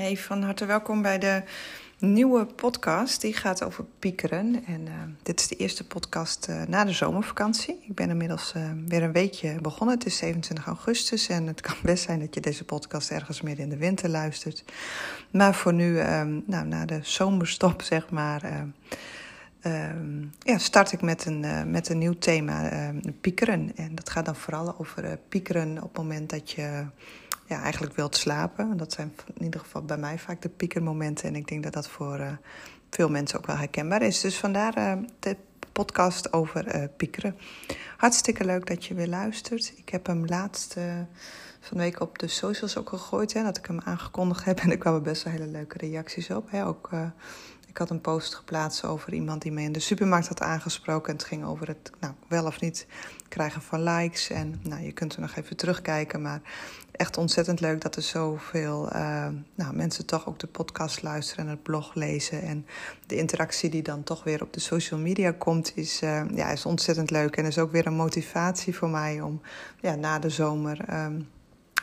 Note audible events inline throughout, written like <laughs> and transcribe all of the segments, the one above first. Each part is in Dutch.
Hey, van harte welkom bij de nieuwe podcast. Die gaat over piekeren. En uh, dit is de eerste podcast uh, na de zomervakantie. Ik ben inmiddels uh, weer een weekje begonnen. Het is 27 augustus en het kan best zijn dat je deze podcast ergens midden in de winter luistert. Maar voor nu, nou, na de zomerstop, <laughs> zeg maar. ja, start ik met een, met een nieuw thema, piekeren. En dat gaat dan vooral over piekeren op het moment dat je ja, eigenlijk wilt slapen. Dat zijn in ieder geval bij mij vaak de piekermomenten. En ik denk dat dat voor uh, veel mensen ook wel herkenbaar is. Dus vandaar uh, de podcast over uh, piekeren. Hartstikke leuk dat je weer luistert. Ik heb hem laatst van de week op de socials ook gegooid. Hè, dat ik hem aangekondigd <laughs> heb. En er kwamen best wel hele leuke reacties op. Hè. Ook ik had een post geplaatst over iemand die me in de supermarkt had aangesproken. En het ging over het nou, wel of niet krijgen van likes. En nou, je kunt er nog even terugkijken. Maar echt ontzettend leuk dat er zoveel uh, nou, mensen toch ook de podcast luisteren en het blog lezen. En de interactie die dan toch weer op de social media komt, is, uh, ja, is ontzettend leuk. En is ook weer een motivatie voor mij om ja, na de zomer. Um,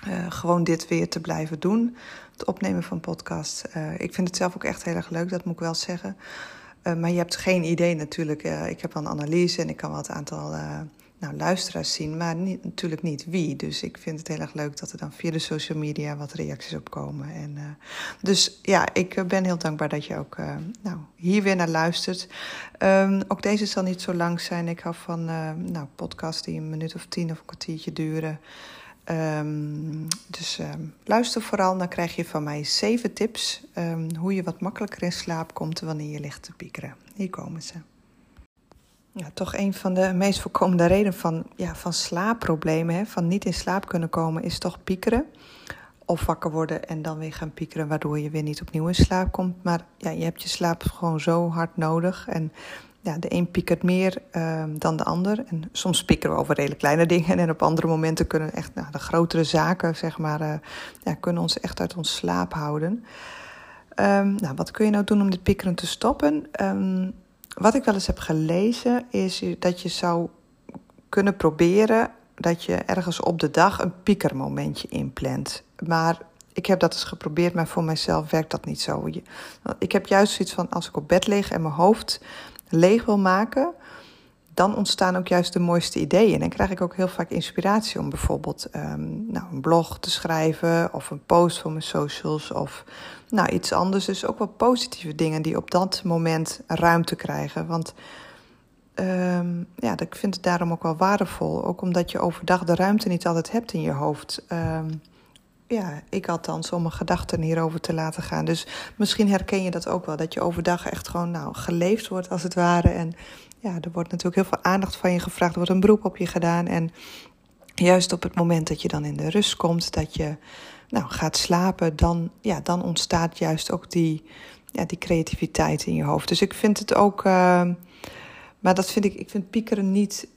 uh, gewoon dit weer te blijven doen. Het opnemen van podcasts. Uh, ik vind het zelf ook echt heel erg leuk, dat moet ik wel zeggen. Uh, maar je hebt geen idee natuurlijk. ik heb wel een analyse en ik kan wel het aantal nou, luisteraars zien, maar natuurlijk niet wie. Dus ik vind het heel erg leuk dat er dan via de social media wat reacties op komen. En, dus ja, ik ben heel dankbaar dat je ook nou, hier weer naar luistert. Um, ook deze zal niet zo lang zijn. Ik hou van nou, podcasts die een minuut of tien of een kwartiertje duren. Um, dus um, luister vooral, dan krijg je van mij zeven tips um, hoe je wat makkelijker in slaap komt wanneer je ligt te piekeren. Hier komen ze. Ja, toch een van de meest voorkomende redenen van, ja, van slaapproblemen, hè, van niet in slaap kunnen komen, is toch piekeren. Of wakker worden en dan weer gaan piekeren, waardoor je weer niet opnieuw in slaap komt. Maar ja, je hebt je slaap gewoon zo hard nodig. En ja, de een piekert meer uh, dan de ander. En soms piekeren we over redelijk kleine dingen. En op andere momenten kunnen echt nou, de grotere zaken, zeg maar, uh, ja, kunnen ons echt uit ons slaap houden. Um, nou, wat kun je nou doen om dit piekeren te stoppen? Um, wat ik wel eens heb gelezen is dat je zou kunnen proberen dat je ergens op de dag een piekermomentje inplant. Maar ik heb dat eens geprobeerd, maar voor mijzelf werkt dat niet zo. Ik heb juist zoiets van als ik op bed lig en mijn hoofd leeg wil maken, dan ontstaan ook juist de mooiste ideeën. En krijg ik ook heel vaak inspiratie om bijvoorbeeld um, nou, een blog te schrijven of een post voor mijn socials of nou, iets anders. Dus ook wel positieve dingen die op dat moment ruimte krijgen. Want um, ja, ik vind het daarom ook wel waardevol. Ook omdat je overdag de ruimte niet altijd hebt in je hoofd. Um, ja, ik althans, om mijn gedachten hierover te laten gaan. Dus misschien herken je dat ook wel, dat je overdag echt gewoon nou, geleefd wordt als het ware. En ja, er wordt natuurlijk heel veel aandacht van je gevraagd, er wordt een beroep op je gedaan. En juist op het moment dat je dan in de rust komt, dat je nou, gaat slapen, dan, ja, dan ontstaat juist ook die, ja, die creativiteit in je hoofd. Dus ik vind het ook, uh, maar dat vind ik, ik vind piekeren niet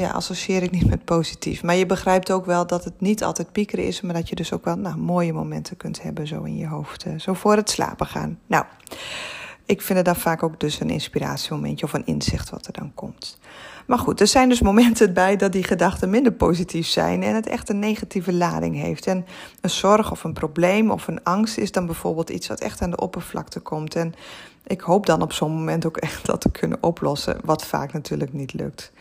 ja, associeer ik niet met positief. Maar je begrijpt ook wel dat het niet altijd piekeren is, maar dat je dus ook wel nou, mooie momenten kunt hebben zo in je hoofd. Uh, zo voor het slapen gaan. Nou, ik vind het dan vaak ook dus een inspiratiemomentje of een inzicht wat er dan komt. Maar goed, er zijn dus momenten bij dat die gedachten minder positief zijn en het echt een negatieve lading heeft. En een zorg of een probleem of een angst is dan bijvoorbeeld iets wat echt aan de oppervlakte komt. En ik hoop dan op zo'n moment ook echt dat te kunnen oplossen, wat vaak natuurlijk niet lukt.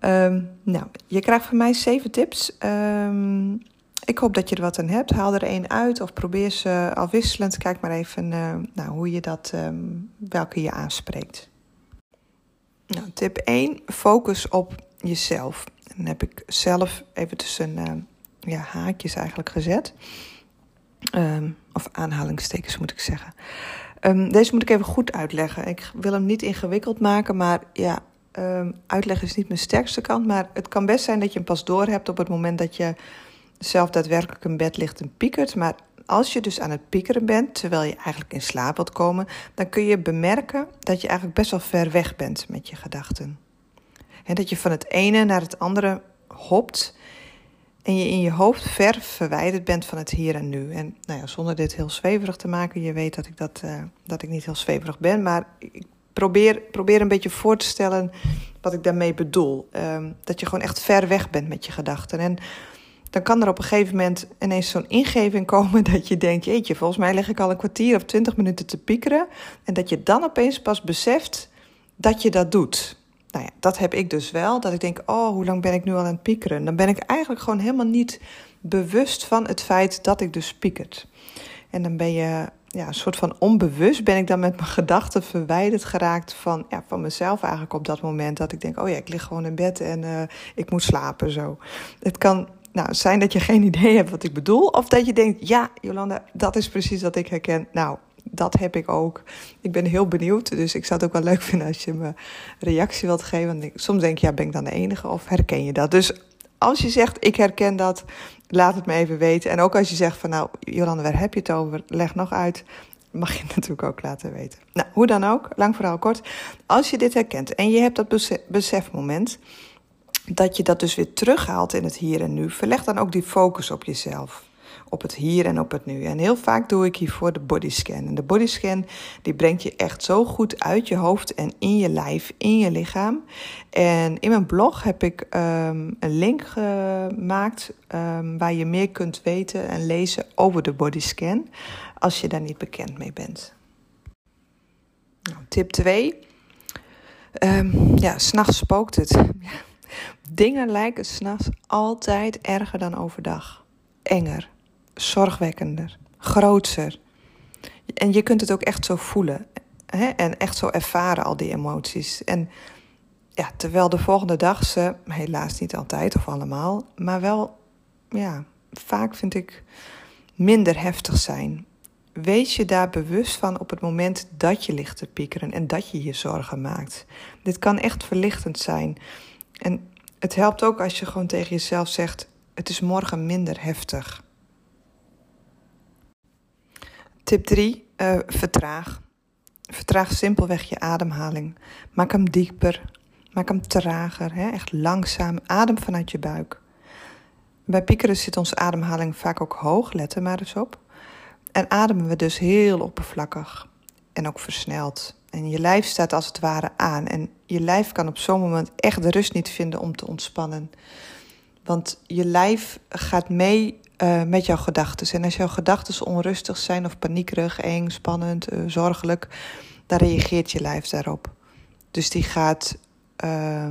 Um, nou, je krijgt van mij zeven tips. Um, ik hoop dat je er wat aan hebt. Haal er één uit of probeer ze afwisselend. Kijk maar even uh, nou, hoe je dat, um, welke je aanspreekt. Nou, tip 1, focus op jezelf. Dan heb ik zelf even tussen ja, haakjes eigenlijk gezet. of aanhalingstekens moet ik zeggen. deze moet ik even goed uitleggen. Ik wil hem niet ingewikkeld maken, maar ja, Um, uitleg is niet mijn sterkste kant, maar het kan best zijn dat je hem pas door hebt op het moment dat je zelf daadwerkelijk in bed ligt en piekert. Maar als je dus aan het piekeren bent, terwijl je eigenlijk in slaap wilt komen, dan kun je bemerken dat je eigenlijk best wel ver weg bent met je gedachten. En dat je van het ene naar het andere hopt en je in je hoofd ver verwijderd bent van het hier en nu. En nou ja, zonder dit heel zweverig te maken, je weet dat ik, dat, uh, dat ik niet heel zweverig ben, maar ik probeer, probeer een beetje voor te stellen wat ik daarmee bedoel. Um, dat je gewoon echt ver weg bent met je gedachten. En dan kan er op een gegeven moment ineens zo'n ingeving komen <laughs> dat je denkt: jeetje, volgens mij leg ik al een kwartier of twintig minuten te piekeren. En dat je dan opeens pas beseft dat je dat doet. Nou ja, dat heb ik dus wel. Dat ik denk: oh, hoe lang ben ik nu al aan het piekeren? Dan ben ik eigenlijk gewoon helemaal niet bewust van het feit dat ik dus piekert. En dan ben je ja, een soort van onbewust ben ik dan met mijn gedachten verwijderd geraakt van, ja, van mezelf eigenlijk op dat moment. Dat ik denk, oh ja, ik lig gewoon in bed en uh, ik moet slapen zo. Het kan nou, zijn dat je geen <laughs> idee hebt wat ik bedoel. Of dat je denkt, ja, Jolanda, dat is precies wat ik herken. Nou, dat heb ik ook. Ik ben heel benieuwd. Dus ik zou het ook wel leuk vinden als je me reactie wilt geven. Want soms denk je, ja, ben ik dan de enige? Of herken je dat? Dus als je zegt, ik herken dat, laat het me even weten. En ook als je zegt van, nou, Jolanda, waar heb je het over? Leg nog uit. Mag je <laughs> natuurlijk ook laten weten. Nou, hoe dan ook, lang vooral kort. Als je dit herkent en je hebt dat besefmoment dat je dat dus weer terughaalt in het hier en nu. Verleg dan ook die focus op jezelf. Op het hier en op het nu. En heel vaak doe ik hiervoor de bodyscan. En de bodyscan die brengt je echt zo goed uit je hoofd en in je lijf, in je lichaam. En in mijn blog heb ik um, een link gemaakt um, waar je meer kunt weten en lezen over de bodyscan. Als je daar niet bekend mee bent. Nou, tip 2. Um, ehm, ja, s'nachts spookt het. Dingen lijken s'nachts altijd erger dan overdag. Enger, zorgwekkender, grootser. En je kunt het ook echt zo voelen. Hè? En echt zo ervaren, al die emoties. En ja, terwijl de volgende dag ze, helaas niet altijd of allemaal, maar wel, ja, vaak vind ik minder heftig zijn. Wees je daar bewust van op het moment dat je ligt te piekeren en dat je je zorgen maakt. Dit kan echt verlichtend zijn. En het helpt ook als je gewoon tegen jezelf zegt: Het is morgen minder heftig. Tip 3: uh, eh, vertraag. Vertraag simpelweg je ademhaling. Maak hem dieper. Maak hem trager. Hè? Echt langzaam. Adem vanuit je buik. Bij piekeren zit onze ademhaling vaak ook hoog. Let er maar eens op. En ademen we dus heel oppervlakkig. En ook versneld. En je lijf staat als het ware aan. En je lijf kan op zo'n moment echt de rust niet vinden om te ontspannen. Want je lijf gaat mee uh, met jouw gedachten. En als jouw gedachten onrustig zijn of paniekerig, eng, spannend, uh, zorgelijk, dan reageert je lijf daarop. Dus die gaat uh,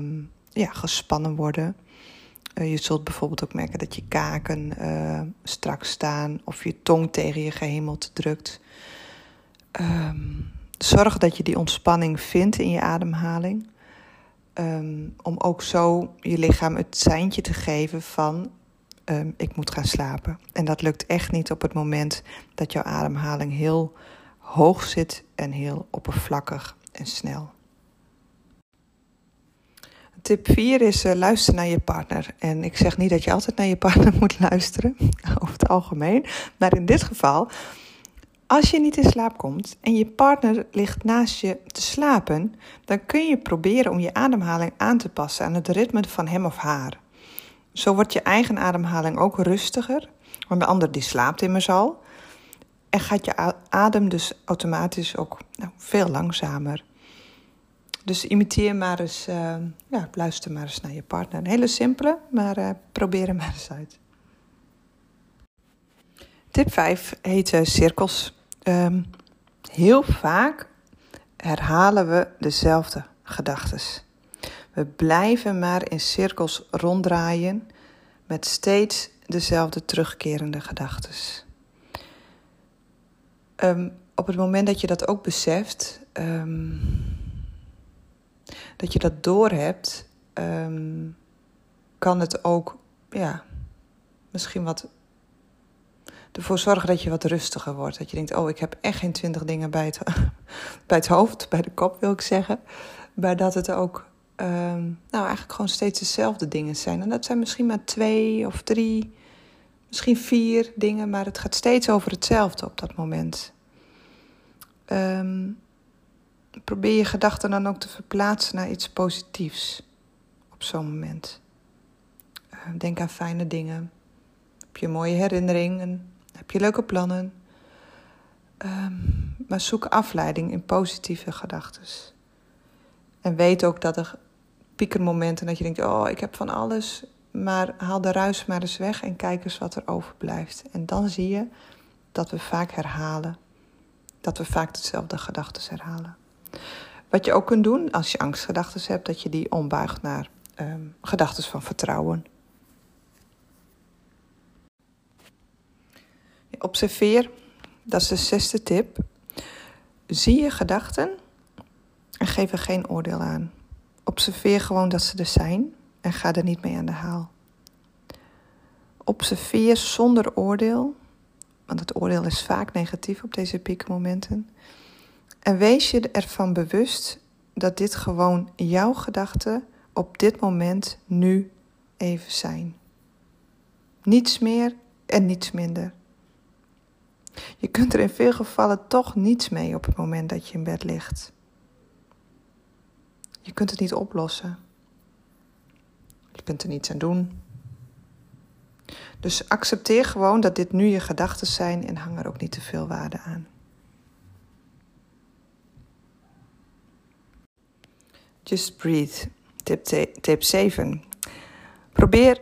ja, gespannen worden. Uh, je zult bijvoorbeeld ook merken dat je kaken strak staan of je tong tegen je gehemelte drukt. Um, zorg dat je die ontspanning vindt in je ademhaling. Um, om ook zo je lichaam het seintje te geven van um, ik moet gaan slapen. En dat lukt echt niet op het moment dat jouw ademhaling heel hoog zit en heel oppervlakkig en snel. Tip 4 is uh, luister naar je partner. En ik zeg niet dat je altijd naar je partner <laughs> moet luisteren, <laughs> over het algemeen. Maar in dit geval als je niet in slaap komt en je partner ligt naast je te slapen, dan kun je proberen om je ademhaling aan te passen aan het ritme van hem of haar. Zo wordt je eigen ademhaling ook rustiger, want de ander die slaapt immers al. En gaat je adem dus automatisch ook nou, veel langzamer. Dus imiteer maar eens, uh, ja, luister maar eens naar je partner. Een hele simpele, maar uh, probeer hem maar eens uit. Tip 5 heet uh, cirkels. Um, heel vaak herhalen we dezelfde gedachten. We blijven maar in cirkels ronddraaien met steeds dezelfde terugkerende gedachten. Um, op het moment dat je dat ook beseft, um, dat je dat doorhebt, um, kan het ook ja, misschien wat ervoor zorgen dat je wat rustiger wordt. Dat je denkt, oh, ik heb echt geen twintig dingen bij het, <laughs> bij het hoofd, bij de kop wil ik zeggen. Maar dat het ook, ehm, nou eigenlijk gewoon steeds dezelfde dingen zijn. En dat zijn misschien maar twee of drie, misschien vier dingen, maar het gaat steeds over hetzelfde op dat moment. Um, probeer je gedachten dan ook te verplaatsen naar iets positiefs op zo'n moment. Ehm, denk aan fijne dingen. Heb je mooie herinnering, heb je leuke plannen? Ehm, maar zoek afleiding in positieve gedachten. En weet ook dat er piekermomenten dat je denkt: oh, ik heb van alles maar haal de ruis maar eens weg en kijk eens wat er overblijft. En dan zie je dat we vaak herhalen. Dat we vaak dezelfde gedachten herhalen. Wat je ook kunt doen als je angstgedachten hebt, dat je die ombuigt naar um, gedachten van vertrouwen. Observeer, dat is de zesde tip. Zie je gedachten en geef er geen oordeel aan. Observeer gewoon dat ze er zijn en ga er niet mee aan de haal. Observeer zonder oordeel, want het oordeel is vaak negatief op deze piekmomenten. En wees je ervan bewust dat dit gewoon jouw gedachten op dit moment nu even zijn. Niets meer en niets minder. Je kunt er in veel gevallen toch niets mee op het moment dat je in bed ligt. Je kunt het niet oplossen. Je kunt er niets aan doen. Dus accepteer gewoon dat dit nu je gedachten zijn en hang er ook niet te veel waarde aan. Just breathe. Tip, tip 7. Probeer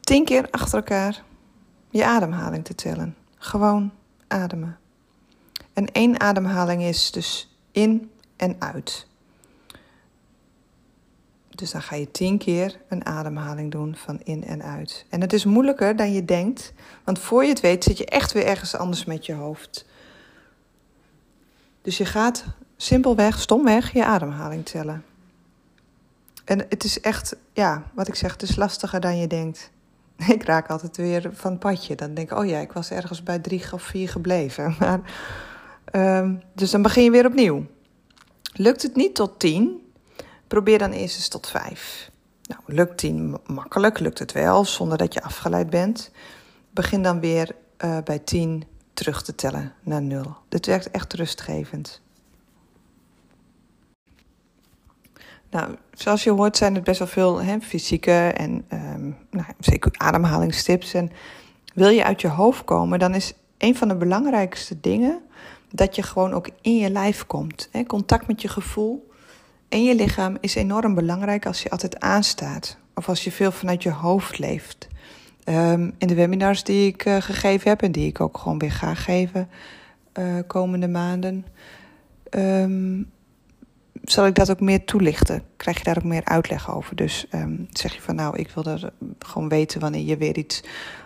10 keer achter elkaar je ademhaling te tellen. Gewoon ademen. En één ademhaling is dus in en uit. Dus dan ga je tien keer een ademhaling doen van in en uit. En het is moeilijker dan je denkt, want voor je het weet zit je echt weer ergens anders met je hoofd. Dus je gaat simpelweg, stomweg, je ademhaling tellen. En het is echt, ja, wat ik zeg, het is lastiger dan je denkt. <laughs> Ik raak altijd weer van het padje. Dan denk ik, oh ja, ik was ergens bij drie of vier gebleven. <laughs> Maar, um, dus dan begin je weer opnieuw. Lukt het niet tot tien, probeer dan eerst eens tot vijf. Nou, lukt tien makkelijk, lukt het wel, zonder dat je afgeleid bent. Begin dan weer uh, bij tien terug te tellen naar nul. Dit werkt echt rustgevend. Nou, zoals je hoort zijn het best wel veel hè, fysieke en um, nou, zeker ademhalingstips. En wil je uit je hoofd komen, dan is een van de belangrijkste dingen dat je gewoon ook in je lijf komt. Hè. Contact met je gevoel en je lichaam is enorm belangrijk als je altijd aanstaat. Of als je veel vanuit je hoofd leeft. In de webinars die ik uh, gegeven heb en die ik ook gewoon weer ga geven uh, komende maanden. Um, zal ik dat ook meer toelichten? Krijg je daar ook meer uitleg over? Dus um, zeg je van nou, ik wil er gewoon weten wanneer je weer iets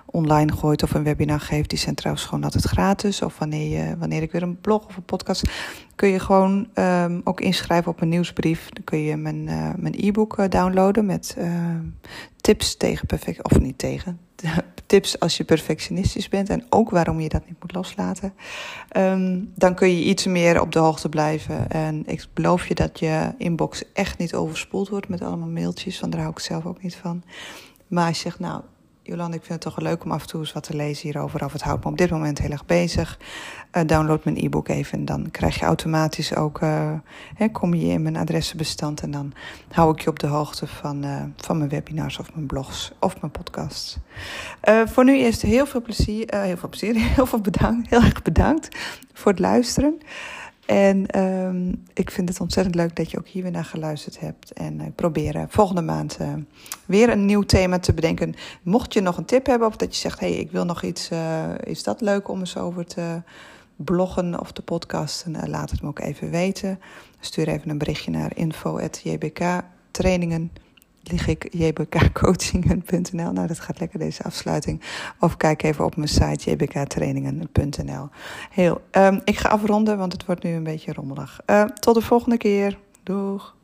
online gooit of een webinar geeft. Die zijn trouwens gewoon altijd gratis. Of wanneer, je, wanneer ik weer een blog of een podcast. Kun je gewoon um, ook inschrijven op een nieuwsbrief. Dan kun je mijn, uh, mijn e-book uh, downloaden met uh, tips tegen perfect. Of niet tegen. <laughs> tips als je perfectionistisch bent en ook waarom je dat niet moet loslaten. Um, dan kun je iets meer op de hoogte blijven. En ik beloof je dat je inbox echt niet overspoeld wordt met allemaal mailtjes, want daar hou ik zelf ook niet van. Maar als je zegt, nou, Jolande, ik vind het toch leuk om af en toe eens wat te lezen hierover. Of het houdt me op dit moment heel erg bezig. Uh, download mijn e-book even en dan krijg je automatisch ook... Uh, hè, kom je in mijn adressenbestand en dan hou ik je op de hoogte van, uh, van mijn webinars of mijn blogs of mijn podcasts. voor nu eerst heel veel plezier, heel veel plezier, <laughs> heel veel bedankt, heel erg bedankt voor het luisteren. En um, ik vind het ontzettend leuk dat je ook hier weer naar geluisterd hebt. En ik probeer volgende maand uh, weer een nieuw thema te bedenken. Mocht je nog een tip hebben of dat je zegt: hé, hey, ik wil nog iets, uh, is dat leuk om eens over te bloggen of te podcasten? Laat het me ook even weten. Stuur even een berichtje naar info.jbktrainingen.nl lig ik jbkcoachingen.nl. Nou, dat gaat lekker deze afsluiting. Of kijk even op mijn site jbktrainingen.nl. Heel, um, ik ga afronden, want het wordt nu een beetje rommelig. Uh, tot de volgende keer. Doeg!